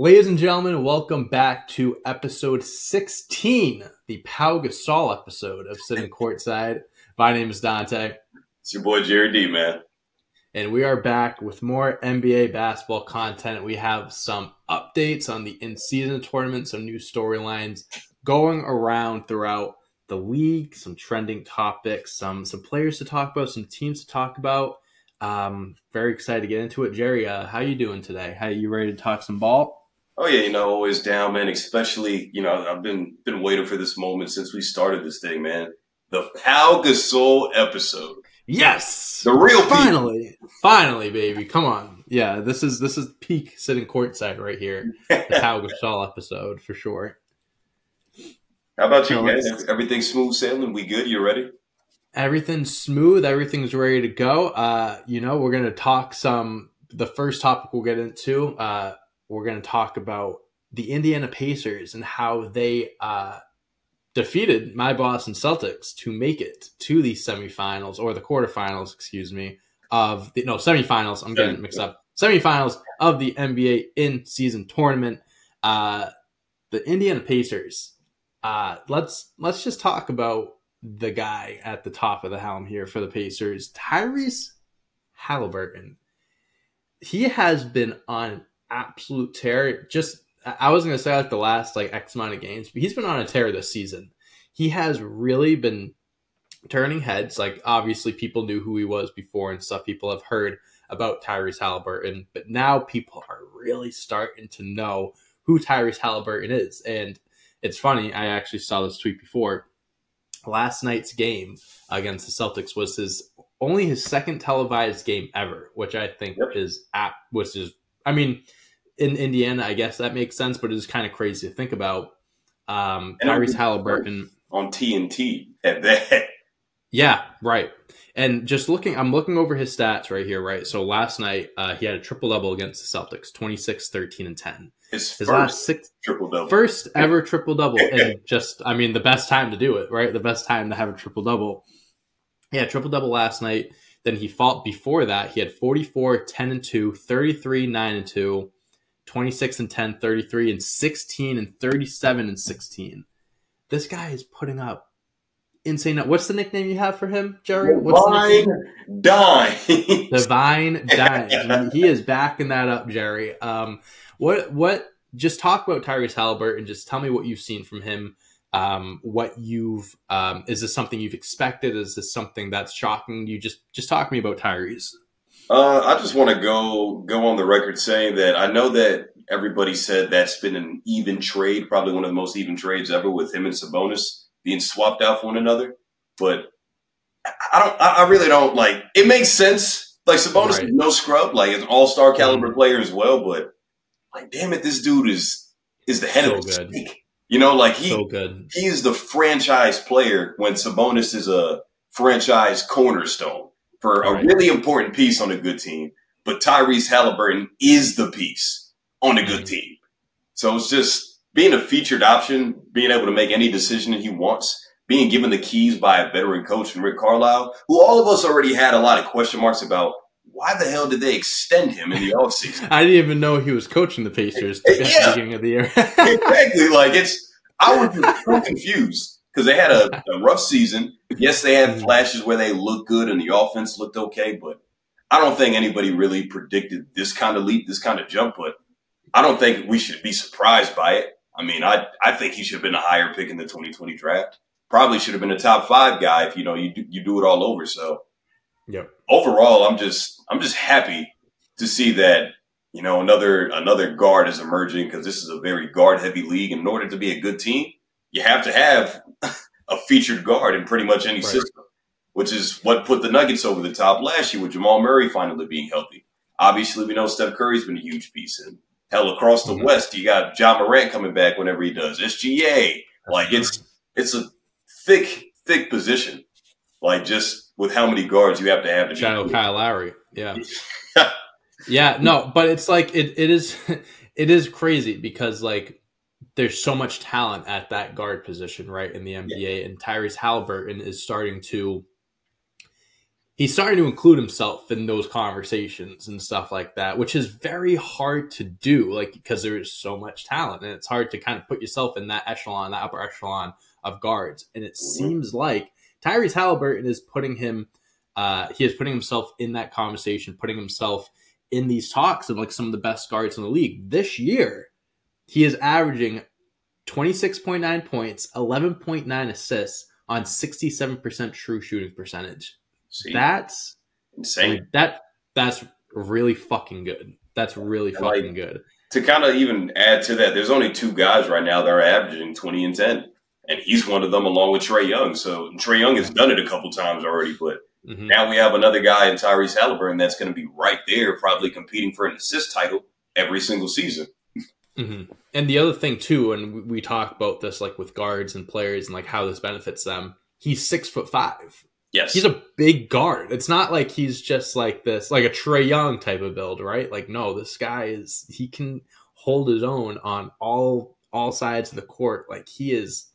Ladies and gentlemen, welcome back to episode 16, the Pau Gasol episode of Sitting Courtside. My name is Dante. It's your boy Jerry D, man. And we are back with more NBA basketball content. We have some updates on the in season tournament, some new storylines going around throughout the league, some trending topics, some some players to talk about, some teams to talk about. Um, very excited to get into it. Jerry, uh, how you doing today? How you ready to talk some ball? Oh yeah, you know, always down, man. Especially, you know, I've been been waiting for this moment since we started this thing, man. The Pau Gasol episode. Yes, the real finally, peak. finally, baby. Come on, yeah. This is this is peak sitting courtside right here. The Pau Gasol episode for sure. How about you, man? Everything smooth sailing. We good? You ready? Everything's smooth. Everything's ready to go. Uh, you know, we're gonna talk some. The first topic we'll get into. Uh, we're going to talk about the Indiana Pacers and how they uh, defeated my Boston Celtics to make it to the semifinals or the quarterfinals, excuse me, of the no semifinals. I'm getting mixed up. Semifinals of the NBA in season tournament. Uh, the Indiana Pacers. Uh, let's let's just talk about the guy at the top of the helm here for the Pacers, Tyrese Haliburton. He has been on absolute tear. Just I was gonna say like the last like X amount of games, but he's been on a tear this season. He has really been turning heads. Like obviously people knew who he was before and stuff. People have heard about Tyrese Haliburton, but now people are really starting to know who Tyrese Haliburton is. And it's funny, I actually saw this tweet before. Last night's game against the Celtics was his only his second televised game ever, which I think yep. is at which is I mean, in Indiana, I guess that makes sense, but it's kind of crazy to think about. Um, Tyrese Haliburton on TNT at that. Yeah, right. And just looking, I'm looking over his stats right here, right? So last night, uh, he had a triple double against the Celtics 26, 13, and 10. His, his last six triple double. First ever triple double. and just, I mean, the best time to do it, right? The best time to have a triple double. Yeah, triple double last night. Then he fought before that. He had 44, 10, and 2, 33, 9, and 2, 26 and 10, 33 and 16 and 37 and 16. This guy is putting up insane. What's the nickname you have for him, Jerry? What's Divine Dime. Divine Dime. he is backing that up, Jerry. Um, what what? Just talk about Tyrese Haliburton. Just tell me what you've seen from him. Um, what you've um, is this something you've expected? Is this something that's shocking you? Just just talk to me about Tyrese. Uh, I just want to go go on the record saying that I know that everybody said that's been an even trade, probably one of the most even trades ever, with him and Sabonis being swapped out for one another. But I don't. I really don't like. It makes sense. Like Sabonis right. is no scrub, like an all star caliber mm-hmm. player as well. But like, damn it, this dude is is the head so of the good. snake. You know, like he so good. he is the franchise player when Sabonis is a franchise cornerstone for a really important piece on a good team. But Tyrese Haliburton is the piece on a good mm-hmm. team. So it's just being a featured option, being able to make any decision that he wants, being given the keys by a veteran coach and Rick Carlisle, who all of us already had a lot of question marks about why the hell did they extend him in the offseason? I didn't even know he was coaching the Pacers at the beginning of the year. exactly. Like it's I was so confused because they had a, a, rough season. Yes, they had flashes where they looked good and the offense looked okay, but I don't think anybody really predicted this kind of leap, this kind of jump. But I don't think we should be surprised by it. I mean, I I think he should have been a higher pick in the 2020 draft. Probably should have been a top five guy if you know you do, you do it all over. So, yeah. Overall, I'm just I'm just happy to see that you know another another guard is emerging because this is a very guard heavy league. In order to be a good team, you have to have a featured guard in pretty much any right. system, which is what put the Nuggets over the top last year with Jamal Murray finally being healthy. Obviously, we know Steph Curry's been a huge piece. And hell, across the mm-hmm. West, you got Ja Morant coming back whenever he does. SGA. Like, it's, it's a thick, thick position. Like, just with how many guards you have to have to Shadow Kyle Lowry. Yeah. yeah, no, but it's like, it, it is, it is crazy because, like, there's so much talent at that guard position, right, in the NBA. Yeah. And Tyrese Haliburton is starting to he's starting to include himself in those conversations and stuff like that, which is very hard to do, like because there is so much talent and it's hard to kind of put yourself in that echelon, that upper echelon of guards. And it mm-hmm. seems like Tyrese Haliburton is putting him, uh, he is putting himself in that conversation, putting himself in these talks of like some of the best guards in the league. This year, he is averaging 26.9 points, 11.9 assists on 67% true shooting percentage. See? That's insane. Like, that that's really fucking good. That's really fucking like, good. To kind of even add to that, there's only two guys right now that are averaging 20 and 10. And he's one of them along with Trae Young. So Trae Young has done it a couple times already, but mm-hmm. now we have another guy in Tyrese Haliburton that's going to be right there, probably competing for an assist title every single season. Mm-hmm. And the other thing too, and we talk about this like with guards and players and like how this benefits them. He's six foot five. Yes, he's a big guard. It's not like he's just like this, like a Trae Young type of build, right? Like no, this guy is he can hold his own on all all sides of the court. Like he is.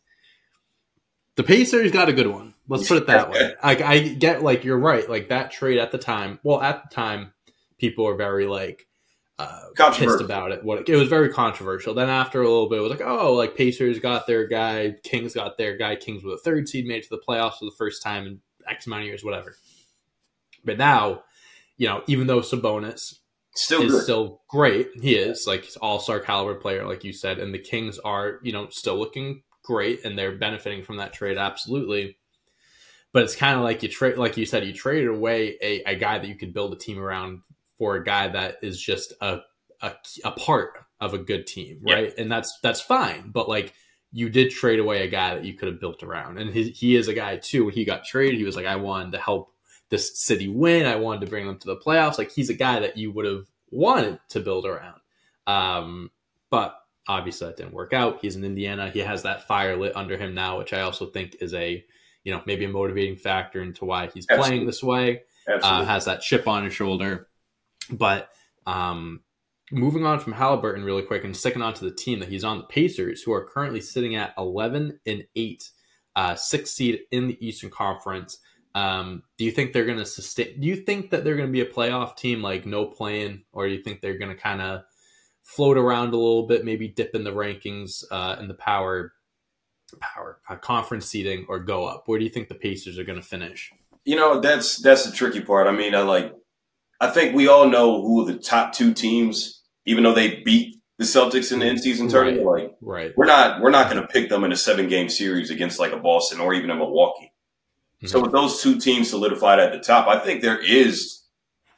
The Pacers got a good one. Let's put it that way. Like I get like you're right. Like that trade at the time. Well, at the time, people are very like uh, pissed about it. What it was very controversial. Then after a little bit, it was like, oh, like Pacers got their guy, Kings got their guy. Kings with a third seed, made it to the playoffs for the first time in X amount of years, whatever. But now, you know, even though Sabonis still is good. still great, he is like all star caliber player, like you said, and the Kings are, you know, still looking great and they're benefiting from that trade absolutely. But it's kind of like you trade, like you said, you traded away a, a guy that you could build a team around for a guy that is just a a, a part of a good team, right? And that's that's fine. But like you did trade away a guy that you could have built around, and he, he is a guy too. When he got traded, he was like, I wanted to help this city win. I wanted to bring them to the playoffs. Like he's a guy that you would have wanted to build around. Um, but obviously that didn't work out. He's in Indiana. He has that fire lit under him now, which I also think is a you know maybe a motivating factor into why he's Absolutely. playing this way. Uh, has that chip on his shoulder. But um, moving on from Haliburton really quick and sticking on to the team that he's on, the Pacers, who are currently sitting at 11 and 8, uh, sixth seed in the Eastern Conference. Um, do you think they're going to sustain? Do you think that they're going to be a playoff team, like no playing, or do you think they're going to kind of float around a little bit, maybe dip in the rankings uh, in the power power uh, conference seating, or go up? Where do you think the Pacers are going to finish? You know, that's that's the tricky part. I mean, I like I think we all know who the top two teams, even though they beat the Celtics in the end season tournament. Right. Like, right. we're not we're not going to pick them in a seven game series against like a Boston or even a Milwaukee. Mm-hmm. So with those two teams solidified at the top, I think there is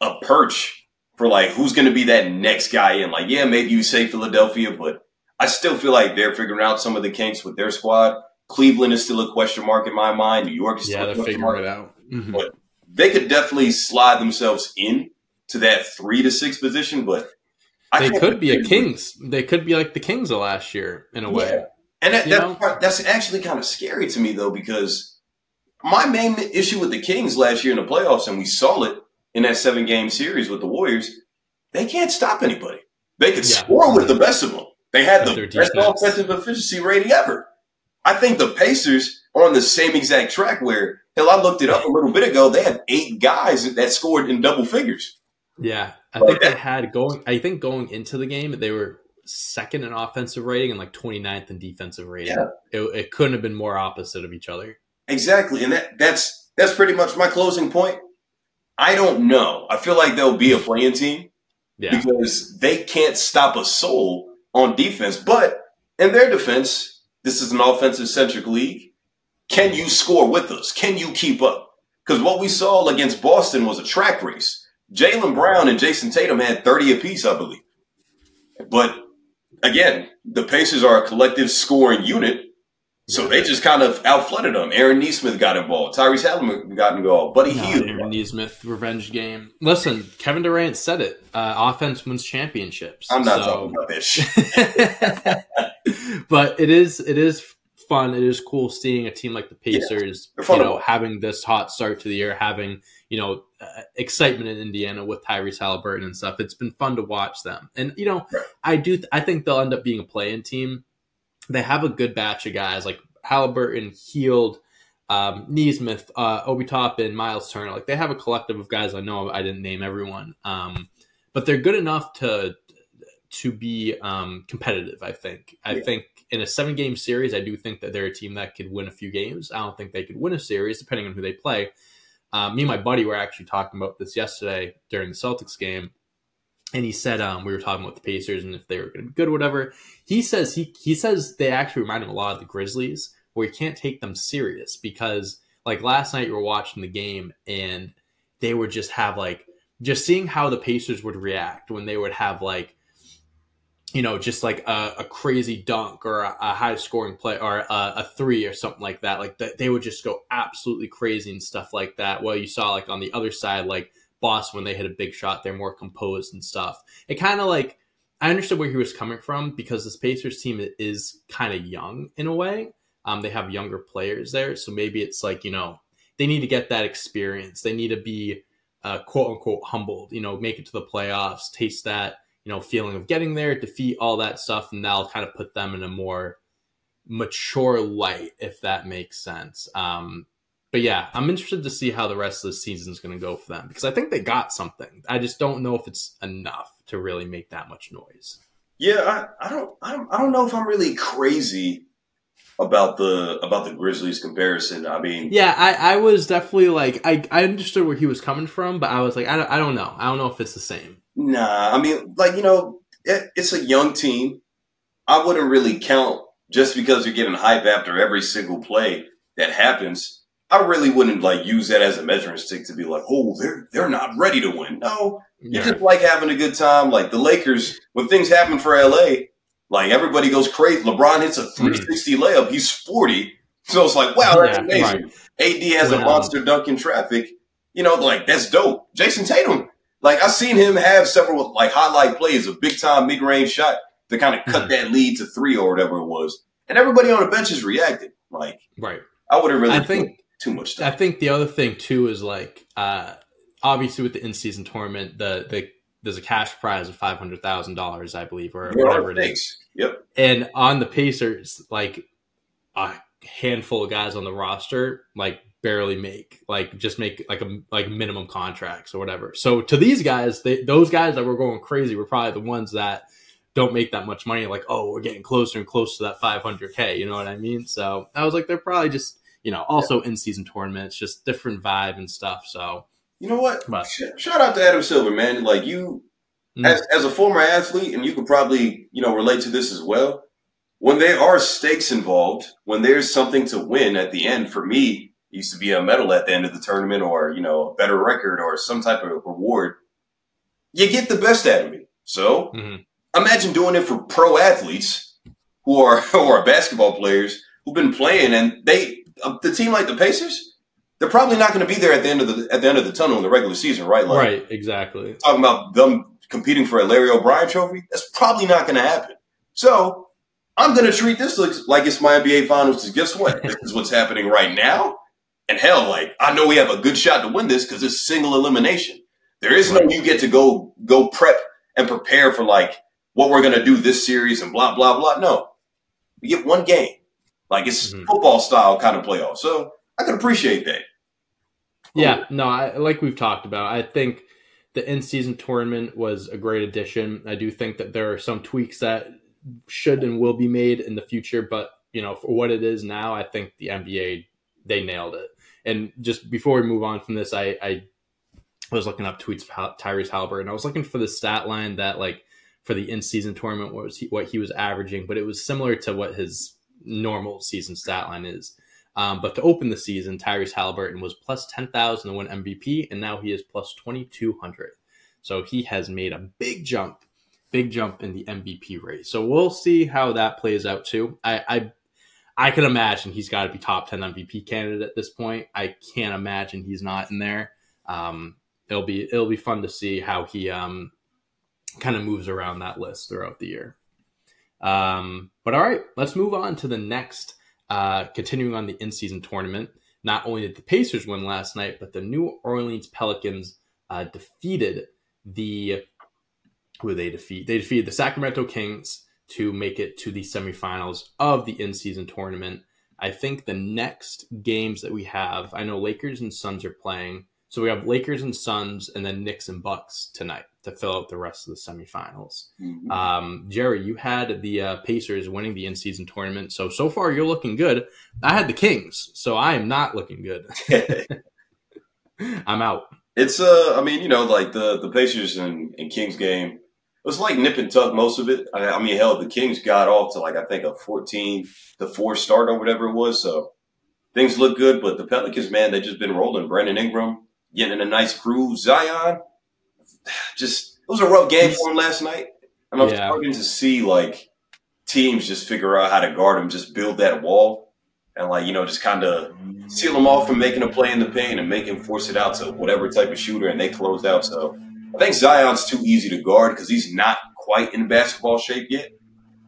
a perch for like who's going to be that next guy in. Like, yeah, maybe you say Philadelphia, but I still feel like they're figuring out some of the kinks with their squad. Cleveland is still a question mark in my mind. New York is still yeah, a question mark. it out. Mm-hmm. But they could definitely slide themselves in to that three to six position, but I they could be a Kings. They could be like the Kings of last year in a way. Yeah. And that, that that's actually kind of scary to me though, because my main issue with the Kings last year in the playoffs, and we saw it in that seven game series with the Warriors, they can't stop anybody. They could yeah. score with the best of them. They had the best offensive efficiency rating ever. I think the Pacers on the same exact track where, hell, I looked it up a little bit ago. They had eight guys that scored in double figures. Yeah, I think they had going. I think going into the game, they were second in offensive rating and like 29th in defensive rating. Yeah. It, it couldn't have been more opposite of each other. Exactly, and that that's that's pretty much my closing point. I don't know. I feel like there'll be a playing team yeah. because they can't stop a soul on defense. But in their defense, this is an offensive centric league. Can you score with us? Can you keep up? Because what we saw against Boston was a track race. Jaylen Brown and Jayson Tatum had 30 apiece, I believe. But again, the Pacers are a collective scoring unit. So they just kind of outflooded them. Aaron Nesmith got involved. Tyrese Haliburton got involved. Buddy no, Hield. Aaron Nesmith revenge game. Listen, Kevin Durant said it. Uh, offense wins championships. I'm not so. talking about this. but it is it is fun. It is cool seeing a team like the Pacers, yeah, you know, having this hot start to the year, having you know uh, excitement in Indiana with Tyrese Haliburton and stuff. It's been fun to watch them, and you know, right. I do. Th- I think they'll end up being a play-in team. They have a good batch of guys like Haliburton, Hield, um, Nesmith, uh, Obi Toppin, Miles Turner. Like they have a collective of guys. I know I didn't name everyone, um, but they're good enough to to be um, competitive. I think. I yeah. think in a seven game series, I do think that they're a team that could win a few games. I don't think they could win a series depending on who they play. Uh, me and my buddy were actually talking about this yesterday during the Celtics game, and he said um, we were talking about the Pacers and if they were going to be good or whatever. He says he he says they actually remind him a lot of the Grizzlies, where you can't take them serious because like last night you were watching the game and they would just have like just seeing how the Pacers would react when they would have like you know, just like a, a crazy dunk or a, a high scoring play or a, a, three or something like that. Like that, they would just go absolutely crazy and stuff like that. Well, you saw like on the other side, like Boston when they hit a big shot, they're more composed and stuff. It kind of like I understood where he was coming from because this Pacers team is kind of young in a way. Um, they have younger players there, so maybe it's like you know they need to get that experience. They need to be uh, quote unquote humbled. You know, make it to the playoffs, taste that you know, feeling of getting there, defeat all that stuff, and that'll kind of put them in a more mature light, if that makes sense. Um, but yeah, I'm interested to see how the rest of the season is going to go for them because I think they got something. I just don't know if it's enough to really make that much noise. Yeah, I, I don't, I don't, I don't know if I'm really crazy about the about the Grizzlies comparison. I mean, yeah, I, I was definitely like I, I understood where he was coming from, but I was like I don't, I don't know. I don't know if it's the same. Nah, I mean, like you know, it, it's a young team. I wouldn't really count just because you're getting hype after every single play that happens. I really wouldn't like use that as a measuring stick to be like, oh, they're they're not ready to win. No, yeah. you just like having a good time. Like the Lakers, when things happen for LA, like everybody goes crazy. LeBron hits a hmm. 360 mm. layup. He's 40. So it's like, wow, that's yeah, amazing. Right. AD has a monster dunk in traffic. You know, like that's dope. Jayson Tatum like I've seen him have several like highlight plays, a big time mid range shot to kind of cut mm-hmm. that lead to three or whatever it was, and everybody on the bench is reacting. Like, right? I wouldn't really I think too much. Time. I think the other thing too is like, uh, obviously with the in season tournament, the the there's a cash prize of five hundred thousand dollars, I believe, or yeah, whatever it is. Yep. And on the Pacers, like a handful of guys on the roster, like barely make like just make like a like minimum contracts or whatever. So to these guys, they those guys that were going crazy were probably the ones that don't make that much money. Like, oh, we're getting closer and closer to that 500k. You know what I mean? So I was like, they're probably just you know also yeah. in season tournaments, just different vibe and stuff. So you know what? But, Shout out to Adam Silver, man. Like you, mm-hmm. as as a former athlete, and you could probably you know relate to this as well. When there are stakes involved, when there's something to win at the end, for me, used to be a medal at the end of the tournament or, you know, a better record or some type of reward, you get the best out of me. So mm-hmm. imagine doing it for pro athletes who are, who are basketball players who've been playing and they, uh, the team like the Pacers, they're probably not going to be there at the end of the, at the end of the tunnel in the regular season, right? Like, right. Exactly. Talking about them competing for a Larry O'Brien trophy. That's probably not going to happen. So I'm going to treat this like it's my NBA finals. Because guess what? this is what's happening right now. And hell, like I know we have a good shot to win this because it's single elimination. There is no you get to go go prep and prepare for like what we're gonna do this series and blah blah blah. No, we get one game. Like it's mm-hmm. football style kind of playoff. So I can appreciate that. Yeah, no, I, like we've talked about, I think the in season tournament was a great addition. I do think that there are some tweaks that should and will be made in the future, but you know, for what it is now, I think the NBA they nailed it. And just before we move on from this, I, I was looking up tweets of Tyrese Haliburton, and I was looking for the stat line that like for the in season tournament was he, what he was averaging, but it was similar to what his normal season stat line is. Um, but to open the season, Tyrese Haliburton was plus ten thousand to win MVP, and now he is plus twenty two hundred. So he has made a big jump, big jump in the MVP race. So we'll see how that plays out too. I, I I can imagine he's got to be top 10 MVP candidate at this point. I can't imagine he's not in there. Um, it'll be it'll be fun to see how he um, kind of moves around that list throughout the year. Um, but all right, let's move on to the next. Uh, continuing on the in-season tournament, not only did the Pacers win last night, but the New Orleans Pelicans uh, defeated the who they defeat? They defeated the Sacramento Kings to make it to the semifinals of the in-season tournament. I think the next games that we have, I know Lakers and Suns are playing. So we have Lakers and Suns, and then Knicks and Bucks tonight to fill out the rest of the semifinals. Mm-hmm. Um, Jerry, you had the uh, Pacers winning the in-season tournament, so so far you're looking good. I had the Kings, so I am not looking good. I'm out. It's uh, I mean, you know, like the the Pacers and, and Kings game, was like nip and tuck most of it. I, I mean, hell, the Kings got off to like I think a 14 to four start or whatever it was, so things look good. But the Pelicans, man, they just been rolling. Brandon Ingram getting in a nice groove. Zion, just it was a rough game for him last night, and I'm yeah. starting to see like teams just figure out how to guard him, just build that wall, and like you know, just kind of seal him off from making a play in the paint and make him force it out to whatever type of shooter, and they close out. So I think Zion's too easy to guard because he's not quite in basketball shape yet.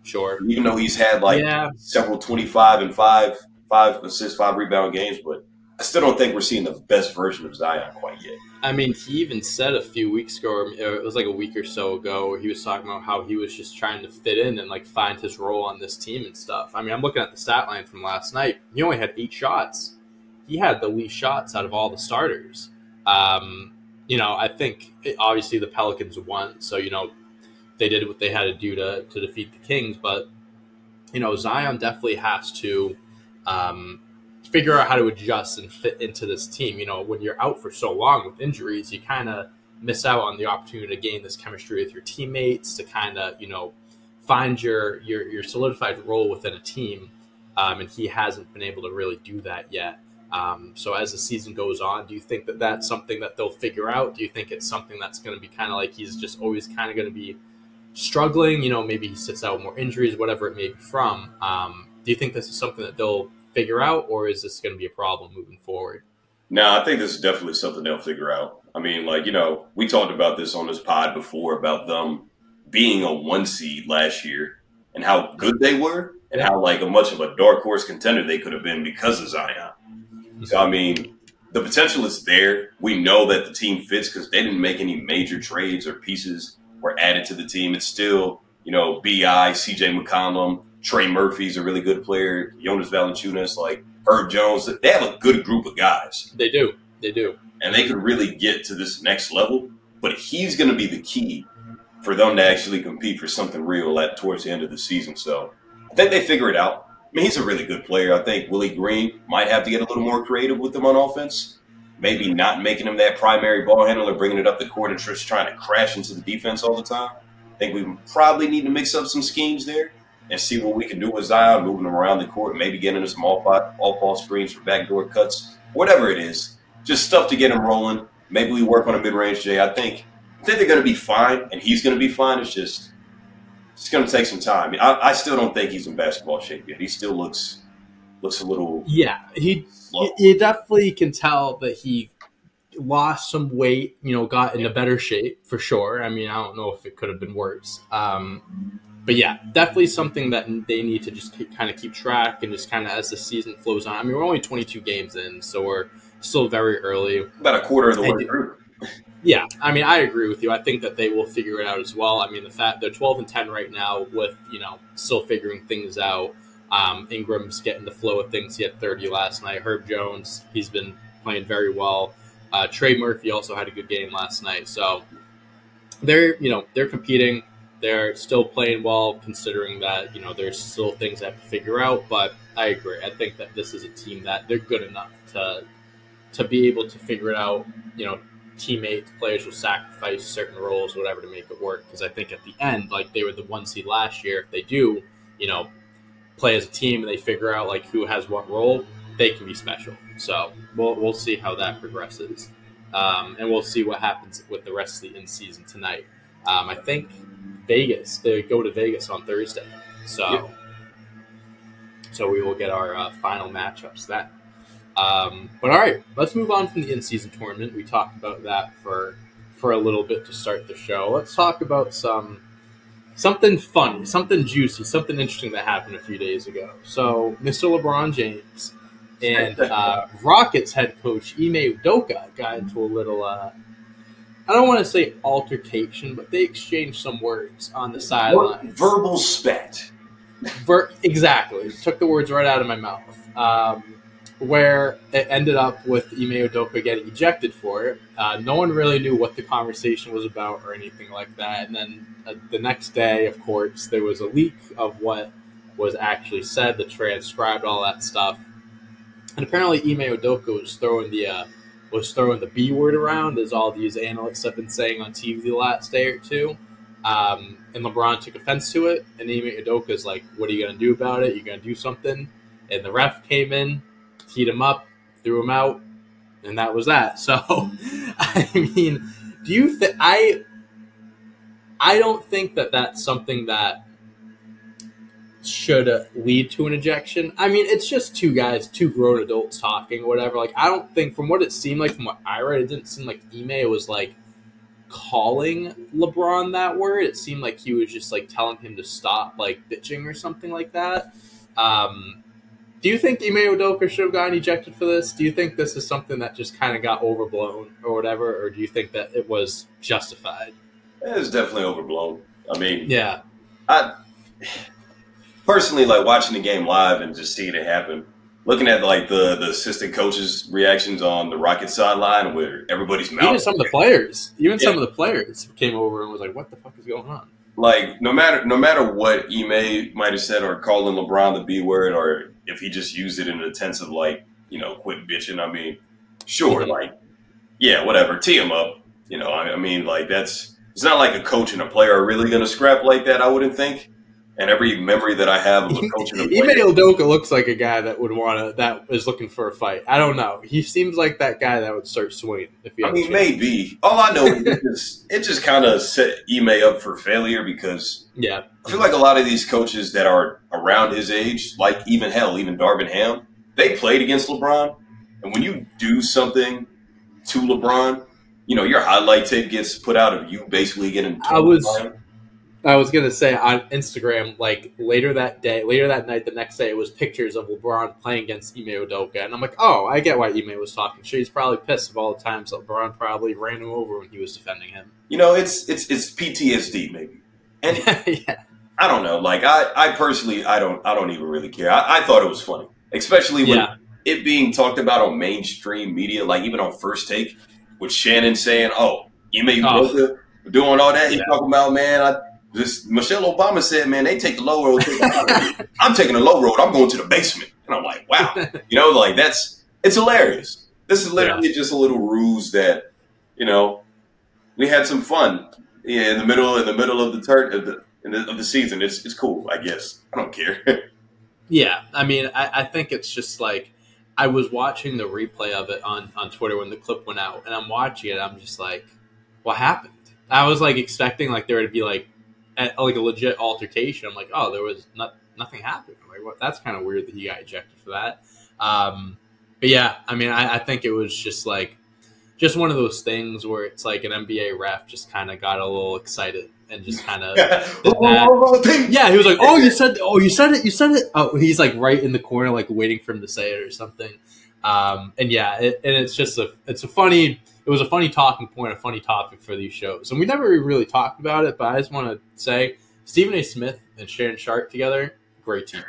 Sure. Even though he's had like yeah. several 25 and five, five assists, five rebound games, but I still don't think we're seeing the best version of Zion quite yet. I mean, he even said a few weeks ago, or it was like a week or so ago, where he was talking about how he was just trying to fit in and like find his role on this team and stuff. I mean, I'm looking at the stat line from last night. He only had eight shots. He had the least shots out of all the starters. Um, you know, I think obviously the Pelicans won, so you know they did what they had to do to to defeat the Kings. But you know, Zion definitely has to. Um, figure out how to adjust and fit into this team. You know, when you're out for so long with injuries, you kind of miss out on the opportunity to gain this chemistry with your teammates, to kind of you know find your your your solidified role within a team. Um, and he hasn't been able to really do that yet. Um, so as the season goes on, do you think that that's something that they'll figure out? Do you think it's something that's going to be kind of like he's just always kind of going to be struggling? You know, maybe he sits out more injuries, whatever it may be from. Um, do you think this is something that they'll figure out, or is this going to be a problem moving forward? No, I think this is definitely something they'll figure out. I mean, like, you know, we talked about this on this pod before about them being a one seed last year and how good they were and how, like, a much of a dark horse contender they could have been because of Zion. So, I mean, the potential is there. We know that the team fits because they didn't make any major trades or pieces were added to the team. It's still, you know, BI, CJ McCollum, Trey Murphy's a really good player. Jonas Valanciunas, like Herb Jones. They have a good group of guys. They do. They do. And they could really get to this next level. But he's going to be the key for them to actually compete for something real at towards the end of the season. So I think they figure it out. I mean, he's a really good player. I think Willie Green might have to get a little more creative with them on offense. Maybe not making him that primary ball handler, bringing it up the court and just trying to crash into the defense all the time. I think we probably need to mix up some schemes there and see what we can do with Zion, moving him around the court, maybe getting into some off ball screens for backdoor cuts, whatever it is. Just stuff to get him rolling. Maybe we work on a mid range Jay. I think I think they're going to be fine, and he's going to be fine. It's just it's going to take some time. I, I, still don't think he's in basketball shape yet. He still looks looks a little yeah. He you definitely can tell that he lost some weight. You know, got into better shape for sure. I mean, I don't know if it could have been worse. Um, but yeah, definitely something that they need to just keep, kind of keep track and just kind of as the season flows on. I mean, we're only 22 games in, so we're still very early. About a quarter of the way through. Yeah, I mean, I agree with you. I think that they will figure it out as well. I mean, the fact they're 12 and 10 right now, with you know still figuring things out. Um, Ingram's getting the flow of things. He had 30 last night. Herb Jones, he's been playing very well. Uh, Trey Murphy also had a good game last night. So they're you know they're competing. They're still playing well, considering that you know there's still things they have to figure out. But I agree. I think that this is a team that they're good enough to to be able to figure it out. You know, teammates, players will sacrifice certain roles, whatever, to make it work. Because I think at the end, like they were the one seed last year, if they do, you know, play as a team and they figure out like who has what role, they can be special. So we'll we'll see how that progresses, um, and we'll see what happens with the rest of the in season tonight. Um, I think Vegas. They go to Vegas on Thursday, so yep. so we will get our uh, final matchups then. Um, but all right, let's move on from the in-season tournament. We talked about that for for a little bit to start the show. Let's talk about some something funny, something juicy, something interesting that happened a few days ago. So, Mr. LeBron James and uh, Rockets head coach Ime Udoka got into a little uh, I don't want to say altercation, but they exchanged some words on the sideline. Verbal spat. Ver- exactly. Took the words right out of my mouth. Um, where it ended up with Ime Udoka getting ejected for it. Uh, no one really knew what the conversation was about or anything like that. And then uh, the next day, of course, there was a leak of what was actually said, the transcribed, all that stuff. And apparently, Ime Udoka was throwing the uh, was throwing the B word around, as all these analysts have been saying on TV the last day or two. Um, and LeBron took offense to it. And Ime is like, "What are you going to do about it? You're going to do something?" And the ref came in, teed him up, threw him out, and that was that. So, I mean, do you think I? I don't think that that's something that should uh, lead to an ejection. I mean, it's just two guys, two grown adults talking, whatever. Like, I don't think, from what it seemed like, from what I read, it didn't seem like Ime was like calling LeBron that word. It seemed like he was just like telling him to stop, like bitching or something like that. Um, do you think Ime Udoka should have gotten ejected for this? Do you think this is something that just kind of got overblown or whatever, or do you think that it was justified? It was definitely overblown. I mean, Yeah, I personally like watching the game live and just seeing it happen. Looking at like the the assistant coaches' reactions on the Rocket sideline, where everybody's mouth even some of the players, even some of the players came over and was like, "What the fuck is going on?" like no matter no matter what Ime might have said or calling LeBron the B word or if he just used it in a tense of like you know quit bitching. I mean, sure, Mhm. like yeah, whatever, tee him up. You know, I, I mean, like that's it's not like a coach and a player are really going to scrap like that. I wouldn't think. And every memory that I have of a coach Ime Udoka looks like a guy that would want to that is looking for a fight. I don't know. He seems like that guy that would start swinging if he. I mean, maybe. All I know is it just, kind of set Ime up for failure because Yeah, I feel like a lot of these coaches that are around his age, like even hell, even Darvin Ham, they played against LeBron. And when you do something to LeBron, you know, your highlight tape gets put out of you basically getting I was-. I was gonna say on Instagram, like later that day, later that night, the next day, it was pictures of LeBron playing against Ime Udoka, and I'm like, oh, I get why Ime was talking shit. He's probably pissed of all the times that LeBron probably ran him over when he was defending him. You know, it's it's it's PTSD maybe. And yeah, I don't know. Like I, I personally I don't I don't even really care. I, I thought it was funny. Especially when yeah, it being talked about on mainstream media, like even on first take, with Shannon saying, "Oh, may Oh. Udoka doing all that." Yeah. talking about, man, I, this Michelle Obama said, "Man, they take the low road." take the road." I'm taking the low road. I'm going to the basement, and I'm like, "Wow," you know, like that's it's hilarious. This is literally just a little ruse that you know we had some fun yeah, in the middle in the middle of the turn of the, in the of the season. It's it's cool, I guess. I don't care. yeah. I mean, I, I think it's just like I was watching the replay of it on on Twitter when the clip went out, and I'm watching it. I'm just like, what happened? I was like expecting like there to be like a, like a legit altercation. I'm like, oh, there was not nothing happened. I'm like, what? That's kind of weird that he got ejected for that. Um, but yeah, I mean, I, I think it was just like just one of those things where it's like an NBA ref just kind of got a little excited and just kind of yeah, he was like, "Oh, you said, oh, you said it, you said it." Oh, he's like right in the corner, like waiting for him to say it or something. Um, and yeah, it, and it's just a, it's a funny, it was a funny talking point, a funny topic for these shows, and we never really talked about it. But I just want to say, Stephen A. Smith and Shannon Sharpe together, great TV,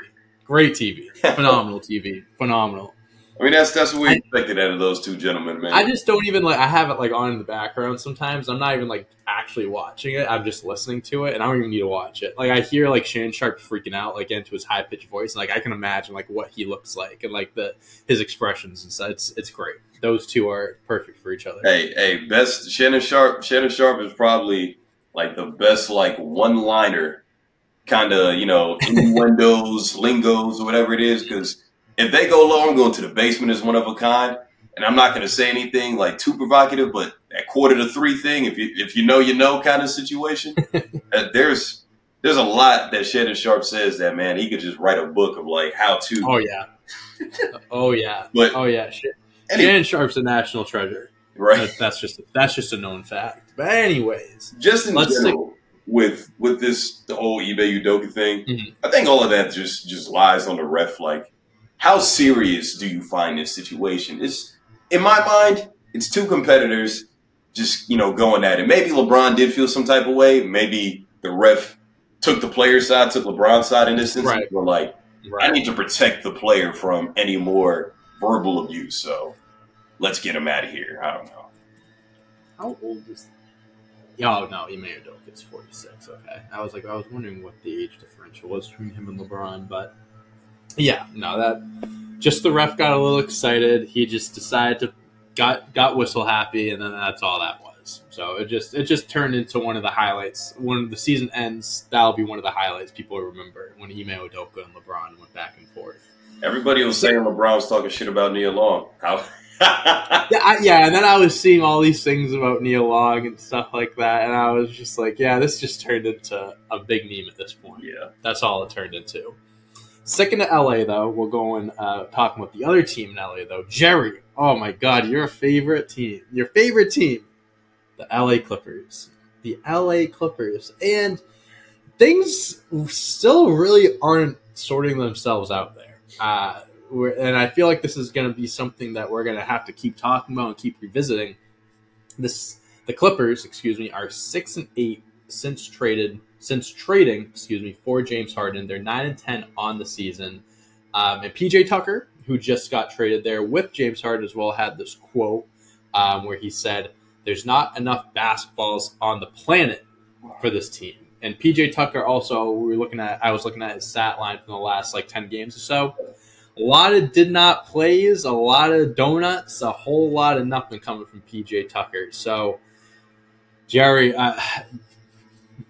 great TV, phenomenal TV, phenomenal. I mean, that's that's what we I- expected out of those two gentlemen, man. I just don't even like. I have it like on in the background sometimes. I'm not even like actually watching it. I'm just listening to it, and I don't even need to watch it. Like I hear like Shannon Sharpe freaking out like into his high pitched voice, and like I can imagine like what he looks like and like the his expressions and stuff. It's it's great. Those two are perfect for each other. hey, hey, best Shannon Sharpe. Shannon Sharpe is probably like the best like one liner kind of you know innuendos, lingos, or whatever it is. Because if they go low, I'm going to the basement is one of a kind, and I'm not going to say anything like too provocative, but that quarter to three thing, if you if you know you know kind of situation, uh, there's there's a lot that Shannon Sharpe says that man he could just write a book of like how to. Oh yeah. oh yeah. But Oh yeah. Sh- any- Shannon Sharpe's a national treasure. right. That, that's just that's just a known fact. But anyways, just in Let's general with with this the whole Ime Udoka thing, Mhm. I think all of that just just lies on the ref. Like, how serious do you find this situation? It's in my mind, it's two competitors just you know going at it. Maybe LeBron did feel some type of way. Maybe the ref took the player side, took LeBron's side in this instance. Right. We're like, Right. I need to protect the player from any more verbal abuse. So let's get him out of here. I don't know. How old is? Oh no, Ime Udoka is forty six. Okay, I was like, I was wondering what the age differential was between him and LeBron, but yeah, no, that just the ref got a little excited. He just decided to got got whistle happy, and then that's all that was. So it just it just turned into one of the highlights. When the season ends, that'll be one of the highlights people will remember when Ime Udoka and LeBron went back and forth. Everybody was saying LeBron was talking shit about Nia Long. How? yeah, I, yeah, and then I was seeing all these things about Nia Long and stuff like that, and I was just like, yeah, this just turned into a big meme at this point. yeah. That's all it turned into. Second to LA, though, we'll go and uh, talking about the other team in LA, though. Jerry, oh my God, your favorite team, your favorite team, the LA Clippers, the LA Clippers, and things still really aren't sorting themselves out there. Uh, we're, and I feel like this is going to be something that we're going to have to keep talking about and keep revisiting. This the Clippers, excuse me, are six and eight since traded since trading, excuse me, for James Harden. They're nine and ten on the season. Um, and PJ Tucker, who just got traded there with James Harden as well, had this quote um, where he said, "There's not enough basketballs on the planet for this team." And PJ Tucker also, we were looking at, I was looking at his stat line from the last like ten games or so. A lot of did not plays, a lot of donuts, a whole lot of nothing coming from PJ Tucker. So, Jerry, uh,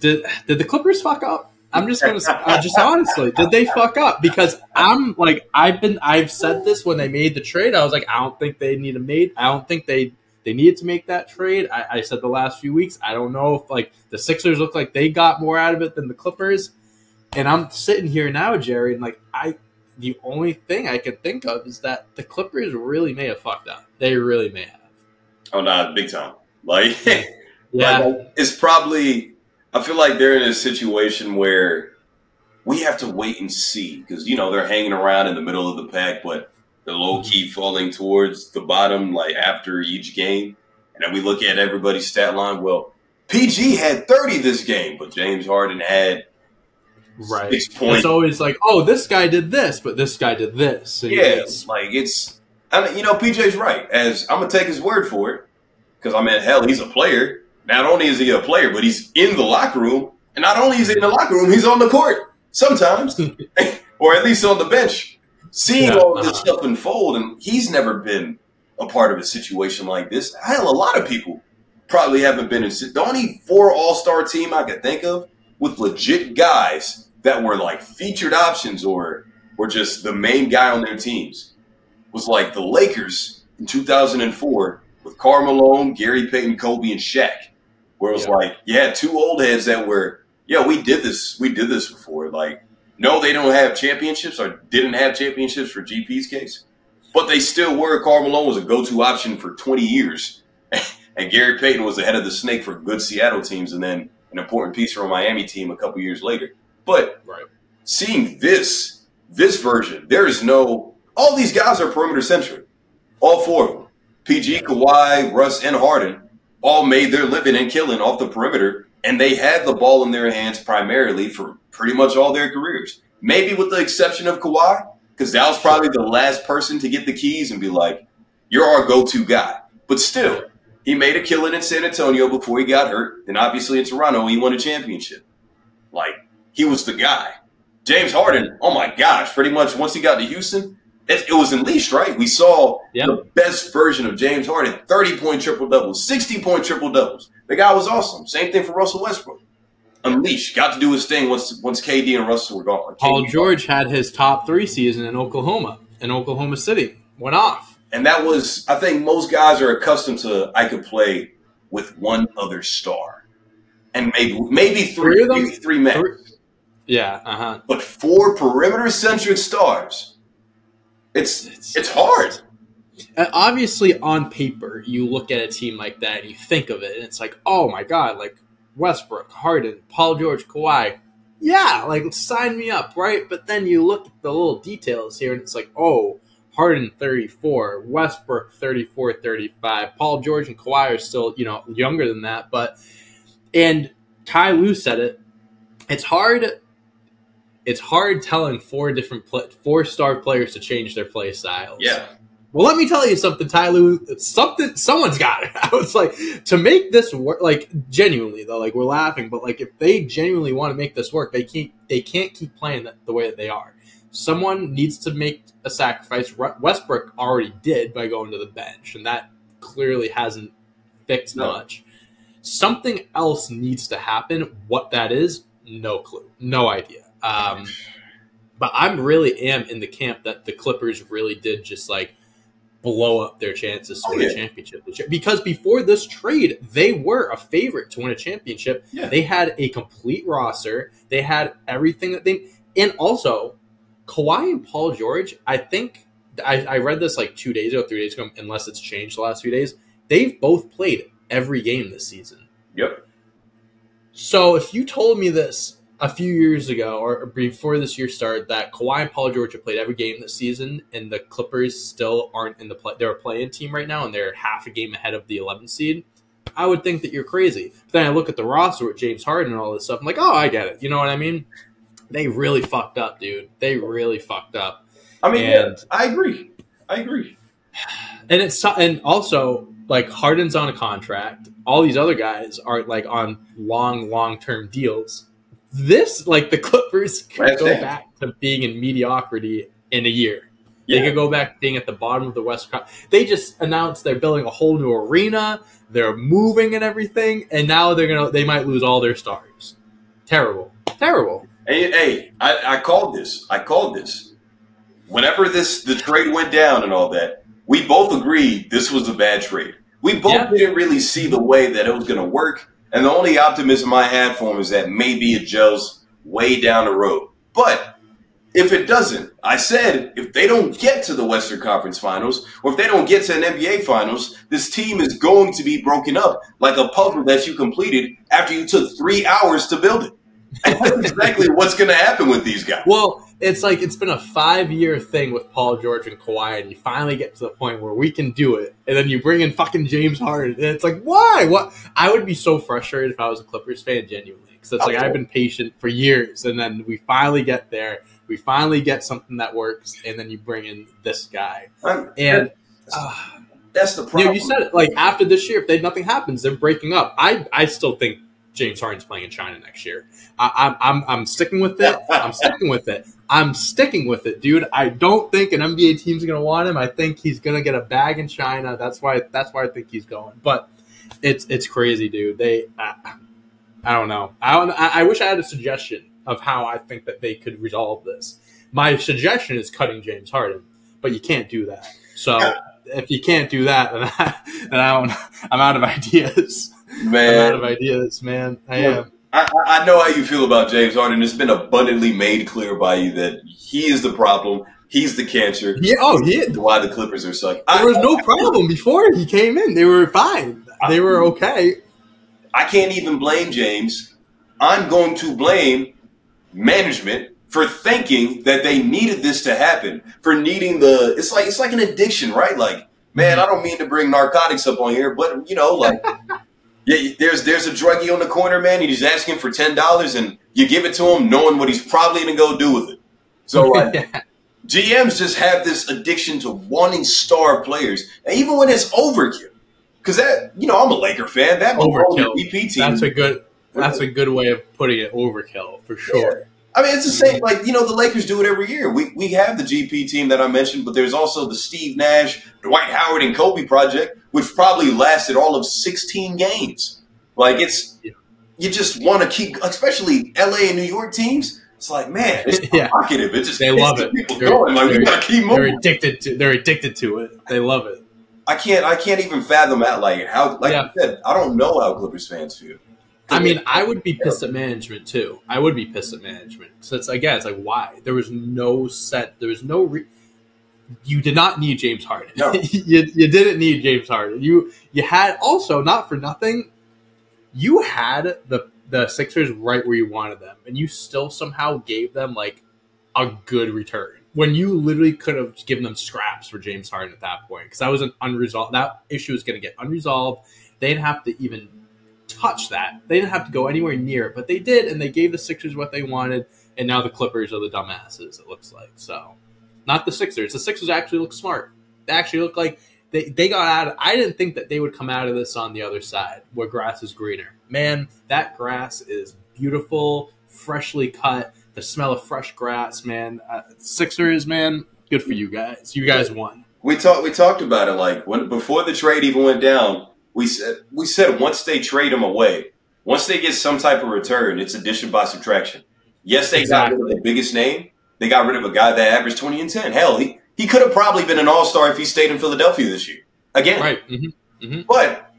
did did the Clippers fuck up? I'm just gonna uh, just honestly, did they fuck up? Because I'm like I've been I've said this when they made the trade. I was like, I don't think they need a made. I don't think they they needed to make that trade. I, I said the last few weeks. I don't know if like the Sixers look like they got more out of it than the Clippers. And I'm sitting here now, Jerry, and like I the only thing I can think of is that the Clippers really may have fucked up. They really may have. Oh, nah, big time. Like, Yeah. like, it's probably. I feel like they're in a situation where we have to wait and see because you know they're hanging around in the middle of the pack, but they're low key mm-hmm. falling towards the bottom like after each game. And then we look at everybody's stat line. Well, PG had 30 this game, but James Harden had Right. six points. It's always like, oh, this guy did this, but this guy did this. And Yeah, it's- like it's. I mean, you know, PJ's right. As I'm gonna take his word for it, because I mean, hell, he's a player. Not only is he a player, but he's in the locker room, and not only is he in the locker room, he's on the court sometimes, or at least on the bench, seeing Yeah, all this uh-huh. stuff unfold. And he's never been a part of a situation like this. Hell, a lot of people probably haven't been in. The only four All Star team I could think of with legit guys that were like featured options or were just the main guy on their teams was like the Lakers in 2004 with Karl Malone, Gary Payton, Kobe, and Shaq, where it was Yeah. like, yeah, two old heads that were, yeah, we did this, we did this before. Like, no, they don't have championships or didn't have championships for GP's case, but they still were. Karl Malone was a go-to option for 20 years, and Gary Payton was the head of the snake for good Seattle teams, and then an important piece for a Miami team a couple years later. But Right. seeing this this version, there is no. All these guys are perimeter centric. All four of them, PG, Kawhi, Russ, and Harden, all made their living and killing off the perimeter, and they had the ball in their hands primarily for pretty much all their careers. Maybe with the exception of Kawhi, because that was probably the last person to get the keys and be like, "You're our go-to guy." But still, he made a killing in San Antonio before he got hurt. Then obviously in Toronto, he won a championship. Like he was the guy. James Harden, oh my gosh, pretty much once he got to Houston, it, it was unleashed, right? We saw Yeah. the best version of James Harden 30 point triple doubles, 60 point triple doubles. The guy was awesome. Same thing for Russell Westbrook. Unleashed, got to do his thing once once KD and Russell were gone. Paul George had his top three season in Oklahoma, in Oklahoma City. Went off. And that was, I think most guys are accustomed to I could play with one other star. And maybe maybe three, Three of them? maybe three men. Three- Yeah, uh huh. But four perimeter centric stars. It's It's- it's hard. And obviously, on paper, you look at a team like that and you think of it, and it's like, oh my god, like Westbrook, Harden, Paul George, Kawhi. Yeah, like sign me up, right? But then you look at the little details here, and it's like, oh, Harden 34, Westbrook 34, 35. Paul George and Kawhi are still, you know, younger than that, but and Ty Lue said it it's hard. It's hard telling four different pl- four star players to change their play styles. Yeah. Well, let me tell you something, Tyler. Something, someone's got it. I was like, to make this work, like genuinely though, like we're laughing, but like if they genuinely want to make this work, they can't. They can't keep playing that, the way that they are. Someone needs to make a sacrifice. Westbrook already did by going to the bench, and that clearly hasn't fixed no. much. Something else needs to happen. What that is, no clue, no idea. Um, but I'm really am in the camp that the Clippers really did just like blow up their chances to oh, win yeah. a championship because before this trade they were a favorite to win a championship. Yeah. they had a complete roster. They had everything that they and also Kawhi and Paul George I think I, I read this like two days ago three days ago unless it's changed the last few days. They've both played every game this season. Yep. So if you told me this a few years ago or before this year started that Kawhi and Paul George have played every game this season, and the Clippers still aren't in the play. They're a play-in team right now, and they're half a game ahead of the 11th seed. I would think that you're crazy. But then I look at the roster with James Harden and all this stuff. I'm like, oh, I get it. You know what I mean? They really fucked up, dude. They really fucked up. I mean, and, yeah, I agree. I agree. And it's and also like Harden's on a contract. All these other guys are like on long, long term deals this like the Clippers could go back to being in mediocrity in a year. Yeah. They could go back being at the bottom of the West. They just announced they're building a whole new arena. They're moving and everything, and now they're gonna they might lose all their stars. Terrible, terrible. Hey, hey, I, I called this. I called this. Whenever this the trade went down and all that, we both agreed this was a bad trade. We both yeah. didn't really see the way that it was going to work. And the only optimism I had for him is that maybe it gels way down the road. But if it doesn't, I said if they don't get to the Western Conference Finals or if they don't get to an NBA Finals, this team is going to be broken up like a puzzle that you completed after you took three hours to build it. And that's exactly what's going to happen with these guys. Well, it's like it's been a five year thing with Paul George and Kawhi, and you finally get to the point where we can do it, and then you bring in fucking James Harden, and it's like, why? What? I would be so frustrated if I was a Clippers fan, genuinely, because it's like I've been patient for years, and then we finally get there, we finally get something that works, and then you bring in this guy, and. Uh, that's the problem. You, know, you said it like after this year, if they, nothing happens, they're breaking up. I I still think James Harden's playing in China next year. I, am I'm, I'm sticking with it. I'm sticking with it. I'm sticking with it, dude. I don't think an NBA team's gonna want him. I think he's gonna get a bag in China. That's why. That's why I think he's going. But it's it's crazy, dude. They, I, I don't know. I don't. I, wish I had a suggestion of how I think that they could resolve this. My suggestion is cutting James Harden, but you can't do that. So if you can't do that, then I, then I don't. I'm out of ideas. Man, I'm out of ideas, man. I am. I, I, know how you feel about James Harden. It's been abundantly made clear by you that he is the problem. He's the cancer. Yeah. Oh, yeah. Why the Clippers are sucking. There was no problem before he came in. They were fine. They were okay. I can't even blame James. I'm going to blame management for thinking that they needed this to happen. For needing the. It's like it's like an addiction, right? Like, man, mm-hmm. I don't mean to bring narcotics up on here, but you know, like. Yeah, there's there's a druggie on the corner, man. He's asking for ten dollars, and you give it to him, knowing what he's probably gonna go do with it. So like, GMs just have this addiction to wanting star players, and even when it's overkill, because that you know I'm a Laker fan. That overkill team. That's a good. That's a good way of putting it. Overkill for sure. I mean, it's the same. Like you know, the Lakers do it every year. We we have the GP team that I mentioned, but there's also the Steve Nash, Dwight Howard, and Kobe project, which probably lasted all of 16 games. Like it's you just want to keep, especially LA and New York teams. It's like man, it's yeah. provocative. It just they love it. People they're, going. Like we gotta keep moving. They're addicted to. They're addicted to it. They love it. I can't. I can't even fathom that. Like how. Like yeah. I said, I don't know how Clippers fans feel. I mean, I would be pissed at management too. I would be pissed at management. So it's again, it's like why there was no set, there was no. Re- you did not need James Harden. No. you, you didn't need James Harden. You you had also not for nothing. You had the the Sixers right where you wanted them, and you still somehow gave them like a good return when you literally could have given them scraps for James Harden at that point because that was an unresolved. That issue was going to get unresolved. They'd have to even touch that. They didn't have to go anywhere near it, but they did, and they gave the Sixers what they wanted. And now the Clippers are the dumbasses. It looks like so. Not the Sixers. The Sixers actually look smart. They actually look like they, they got out of, I didn't think that they would come out of this on the other side where grass is greener. Man, that grass is beautiful, freshly cut. The smell of fresh grass, man. Uh, Sixers, man, good for you guys. You guys won. We talked. We talked about it like when before the trade even went down. We said we said once they trade him away, once they get some type of return, it's addition by subtraction. Yes, they exactly. got rid of the biggest name. They got rid of a guy that averaged twenty and ten. Hell, he he could have probably been an all star if he stayed in Philadelphia this year. Again. Right. Mm-hmm. Mm-hmm. But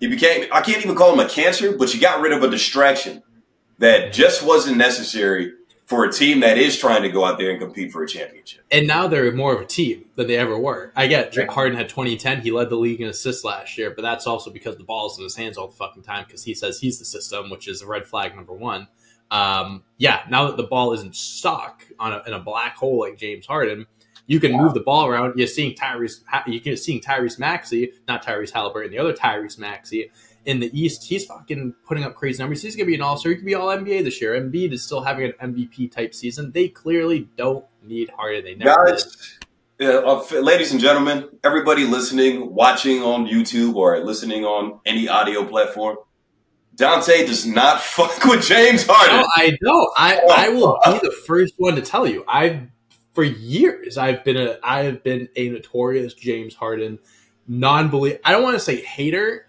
he became, I can't even call him a cancer, but you got rid of a distraction that just wasn't necessary for a team that is trying to go out there and compete for a championship. And now they're more of a team than they ever were. I get Harden had 2010. He led the league in assists last year, but that's also because the ball's in his hands all the fucking time because he says he's the system, which is a red flag number one. Um, yeah, now that the ball isn't stuck on a, in a black hole like James Harden, you can move the ball around. You're seeing Tyrese, you're seeing Tyrese Maxey, not Tyrese Haliburton, the other Tyrese Maxey in the East. He's fucking putting up crazy numbers. He's gonna be an All Star. He could be All NBA this year. Embiid is still having an MVP type season. They clearly don't need Harden. They never. Guys, uh, ladies and gentlemen, everybody listening, watching on YouTube or listening on any audio platform. Dante does not fuck with James Harden. No, I don't. I, I will be the first one to tell you. I've for years I've been a I have been a notorious James Harden non-believer. I don't want to say hater.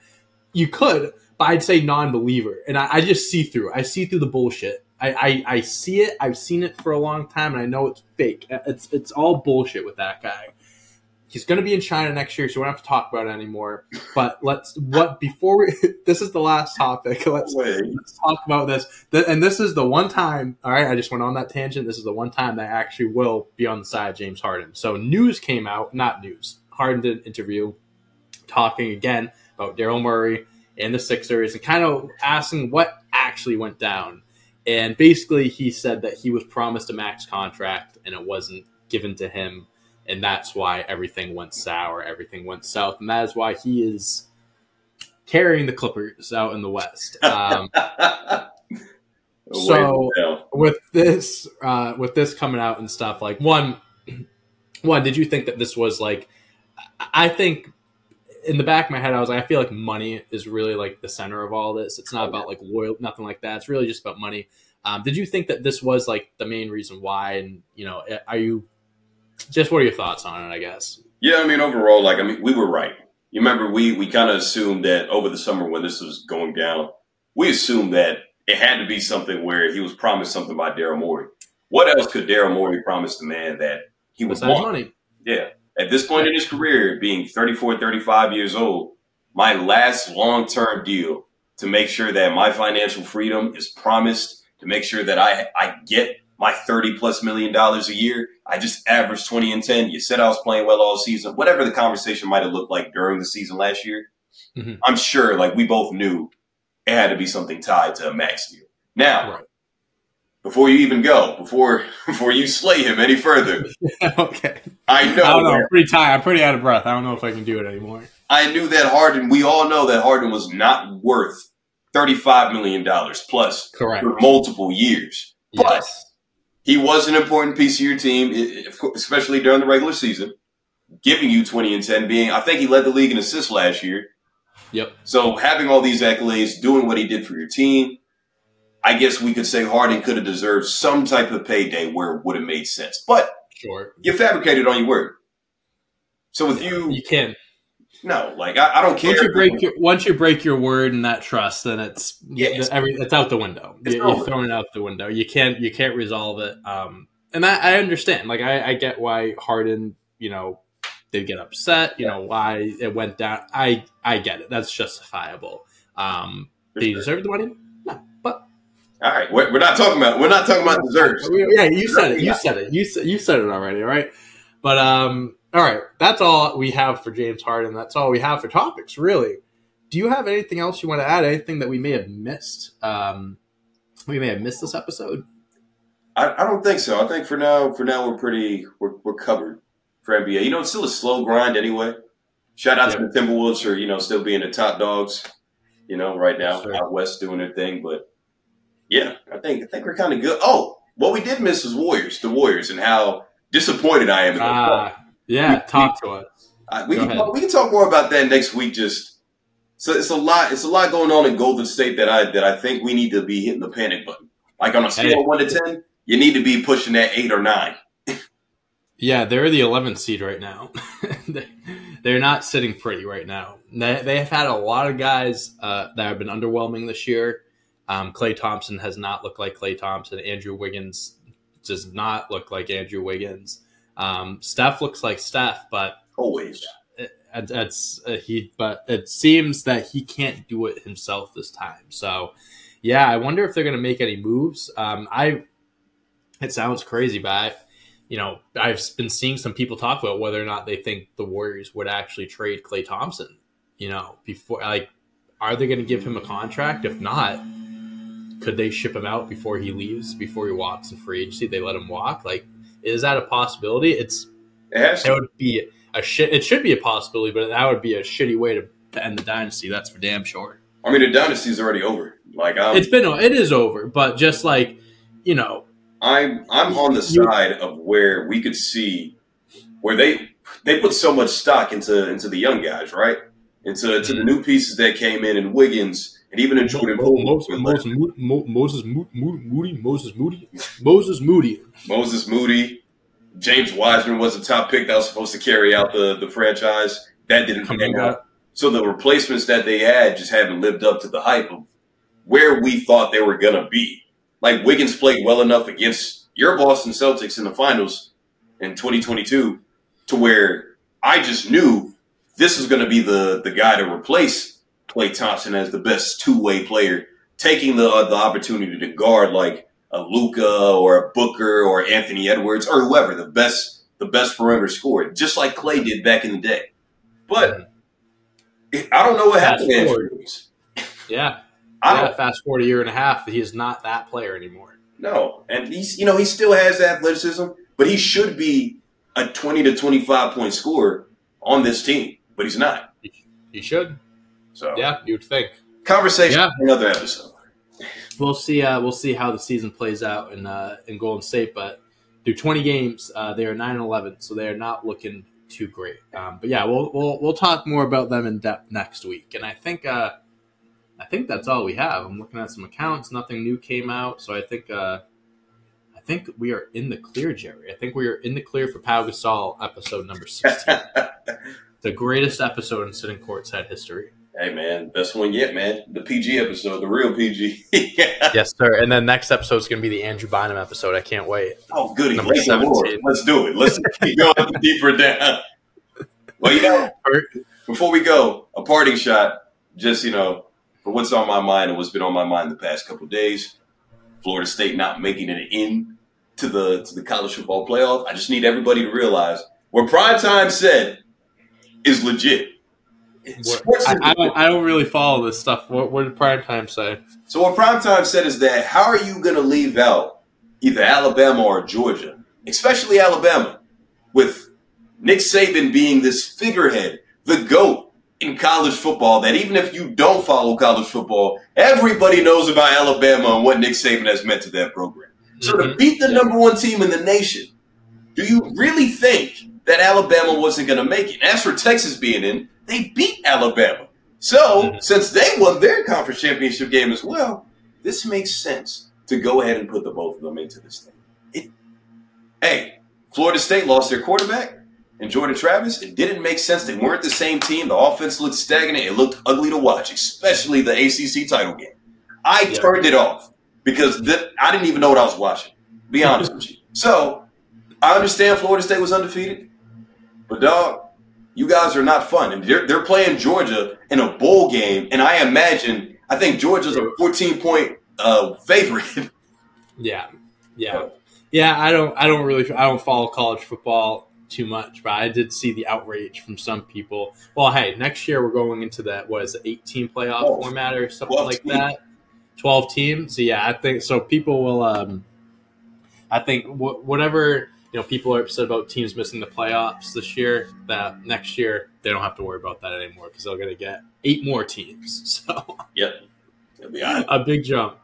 You could, but I'd say non-believer. And I, I just see through. I see through the bullshit. I, I, I see it. I've seen it for a long time, and I know it's fake. Uh, it's it's all bullshit with that guy. He's going to be in China next year, so we don't have to talk about it anymore. But let's what before we. This is the last topic. Let's, let's talk about this. And this is the one time. All right, I just went on that tangent. This is the one time that I actually will be on the side of James Harden. So news came out, not news. Harden did an interview talking again about Daryl Morey and the Sixers and kind of asking what actually went down. And basically, he said that he was promised a max contract and it wasn't given to him and that's why everything went sour, everything went south, and that is why he is carrying the Clippers out in the West. Um, so with this, uh, with this coming out and stuff, like one, one, did you think that this was like? I think in the back of my head, I was like, I feel like money is really like the center of all this. It's not about like loyal, nothing like that. It's really just about money. Um, did you think that this was like the main reason why? And you know, are you just what are your thoughts on it? I guess. Yeah, I mean, overall, like I mean, we were right. You remember we we kind of assumed that over the summer when this was going down, we assumed that it had to be something where he was promised something by Daryl Morey. What else could Daryl Morey promise the man that he was want? money? Yeah. At this point in his career, being 34, 35 years old, my last long term deal to make sure that my financial freedom is promised, to make sure that I I get my 30 plus million dollars a year. I just averaged 20 and 10. You said I was playing well all season. Whatever the conversation might have looked like during the season last year, mm-hmm. I'm sure like we both knew it had to be something tied to a max deal. Now, right. Before you even go, before before you slay him any further, okay. I know. I don't know. I'm pretty tired. I'm pretty out of breath. I don't know if I can do it anymore. I knew that Harden. We all know that Harden was not worth thirty-five million dollars plus Correct. for multiple years. Yes. But he was an important piece of your team, especially during the regular season, giving you 20 and 10, being, I think he led the league in assists last year. Yep. So having all these accolades, doing what he did for your team, I guess we could say Harden could have deserved some type of payday where it would have made sense. But sure. you fabricated on your word. So with you, you can no, like I, I, don't care. Once you break your once you break your word and that trust, then it's yeah, it's, every it's out the window. It's you, are throwing it out the window. You can't you can't resolve it. Um, and I, I understand. Like I, I, get why Harden, you know, they get upset. You yeah. know why it went down. I I get it. That's justifiable. Um, they deserve the money. All right, we're, we're not talking about we're not talking about deserves. Yeah, you said it. You said it. You you said it already. All right, but um all right, that's all we have for James Harden. That's all we have for topics, really. Do you have anything else you want to add? Anything that we may have missed? Um, we may have missed this episode. I, I don't think so. I think for now, for now, we're pretty we're, we're covered for NBA. You know, it's still a slow grind anyway. Shout out to the Timberwolves for you know still being the top dogs. you know, right now Sure. out west doing their thing. But yeah, I think I think we're kind of good. Oh, what we did miss was Warriors, the Warriors, and how disappointed I am in. Ah, yeah, talk to us. Uh, we Go can ahead. talk, we can talk more about that next week. Just so it's a lot. It's a lot going on in Golden State that I that I think we need to be hitting the panic button. Like on a scale Hey. of one to ten, you need to be pushing that eight or nine. Yeah, they're the 11th seed right now. They- they're not sitting pretty right now. They, they have had a lot of guys uh, that have been underwhelming this year. Um, Klay Thompson has not looked like Klay Thompson. Andrew Wiggins does not look like Andrew Wiggins. Um, Steph looks like Steph, but Always. it, it's uh, he. But it seems that he can't do it himself this time. So, yeah, I wonder if they're going to make any moves. Um, I. It sounds crazy, but I, you know, I've been seeing some people talk about whether or not they think the Warriors would actually trade Klay Thompson. You know, before like, are they going to give him a contract? If not, could they ship him out before he leaves? Before he walks in free agency, they let him walk. Like, is that a possibility? It's It has that would be a shit. It should be a possibility, but that would be a shitty way to, to end the dynasty. That's for damn sure. I mean, the dynasty's already over. Like I'm, It's been it is over, but just like you know, I'm I'm on the side of where we could see where they they put so much stock into into the young guys, right? Into to the mm-hmm. new pieces that came in and Wiggins and even in Jordan. Moses, Moses, Mo- Mo- Moses Mo- Mo- Moody, Moses Moody, Moses Moody. Moses Moody, James Wiseman was the top pick that was supposed to carry out the, the franchise. That didn't pan out. out. So the replacements that they had just haven't lived up to the hype of where we thought they were gonna be. Like Wiggins played well enough against your Boston Celtics in the finals in 2022 to where I just knew this was gonna be the the guy to replace Klay Thompson as the best two way player, taking the uh, the opportunity to guard like a Luka or a Booker or Anthony Edwards or whoever the best the best perimeter scorer, just like Klay did back in the day. But I don't know what Fast happened. forward. Yeah, I don't Fast forward a year and a half, he is not that player anymore. No, and he's you know he still has athleticism, but he should be a twenty to twenty five point scorer on this team, but he's not. He should. So Yeah, you'd think. conversation Yeah. for another episode. We'll see. Uh, we'll see how the season plays out in uh, in Golden State. But through 20 games, uh, they are 9 and 11, so they are not looking too great. Um, but yeah, we'll, we'll we'll talk more about them in depth next week. And I think uh, I think that's all we have. I'm looking at some accounts. Nothing new came out, so I think uh, I think we are in the clear, Jerry. I think we are in the clear for Pau Gasol episode number 16, the greatest episode in sitting courtside history. Hey man, best one yet, man. The PG episode, the real PG. Yes, sir. And then next episode is going to be the Andrew Bynum episode. I can't wait. Oh, goody. Number Lord. Let's do it. Let's keep going deeper down. Well, you know, before we go, a parting shot, just, you know, for what's on my mind and what's been on my mind the past couple of days. Florida State not making it in to the to the college football playoff. I just need everybody to realize what primetime said is legit. Sports I, I, don't, I don't really follow this stuff. What, what did Primetime say? So what primetime said is that how are you going to leave out either Alabama or Georgia, especially Alabama, with Nick Saban being this figurehead, the goat in college football? That even if you don't follow college football, everybody knows about Alabama and what Nick Saban has meant to that program. So to Mhm. beat the number one team in the nation, do you really think that Alabama wasn't going to make it? As for Texas being in, they beat Alabama. So Mhm. since they won their conference championship game as well, this makes sense to go ahead and put the both of them into this thing. It, hey, Florida State lost their quarterback and Jordan Travis. It didn't make sense. They weren't the same team. The offense looked stagnant. It looked ugly to watch, especially the ACC title game. I Yeah. turned it off because th- I didn't even know what I was watching. Be honest with you. So I understand Florida State was undefeated, but dog, you guys are not fun, and they're they're playing Georgia in a bowl game, and I imagine I think Georgia's a 14 point uh, favorite. Yeah, yeah, yeah. I don't. I don't really. I don't follow college football too much, but I did see the outrage from some people. Well, hey, next year we're going into that was it, 18 playoff format or something like teams. that. 12 teams. So yeah, I think so. People will. um I think wh- whatever you know people are upset about teams missing the playoffs this year. That next year they don't have to worry about that anymore because they're going to get eight more teams. So Yep. A big jump.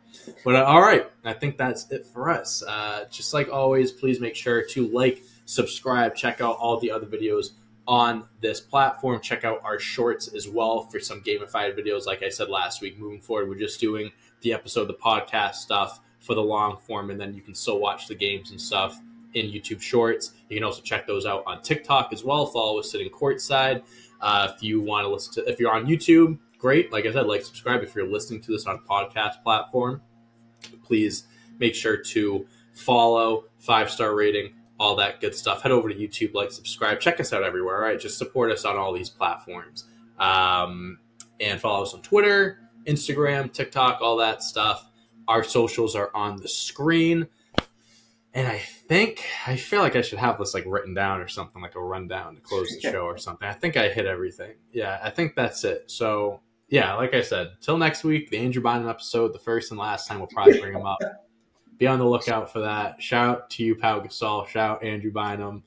But uh, all right, I think that's it for us. Uh, just like always, please make sure to like, subscribe, check out all the other videos on this platform. Check out our shorts as well for some gamified videos. Like I said last week, moving forward, we're just doing the episode, the podcast stuff for the long form, and then you can still watch the games and stuff in YouTube Shorts. You can also check those out on TikTok as well. Follow us sitting courtside. Uh, if you want to listen to, if you're on YouTube, great. Like I said, like subscribe. If you're listening to this on podcast platform, please make sure to follow, five star rating, all that good stuff. Head over to YouTube, like, subscribe, check us out everywhere. All right, just support us on all these platforms, um, and follow us on Twitter, Instagram, TikTok, all that stuff. Our socials are on the screen. And I think I feel like I should have this like written down or something like a rundown to close the show or something. I think I hit everything. Yeah, I think that's it. So yeah, like I said, till next week, the Andrew Bynum episode, the first and last time we'll probably bring him up. Be on the lookout for that. Shout out to you, Pau Gasol. Shout out Andrew Bynum.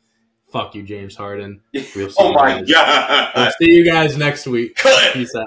Fuck you, James Harden. We'll see Oh you my guys- god. We'll see you guys next week. Peace out.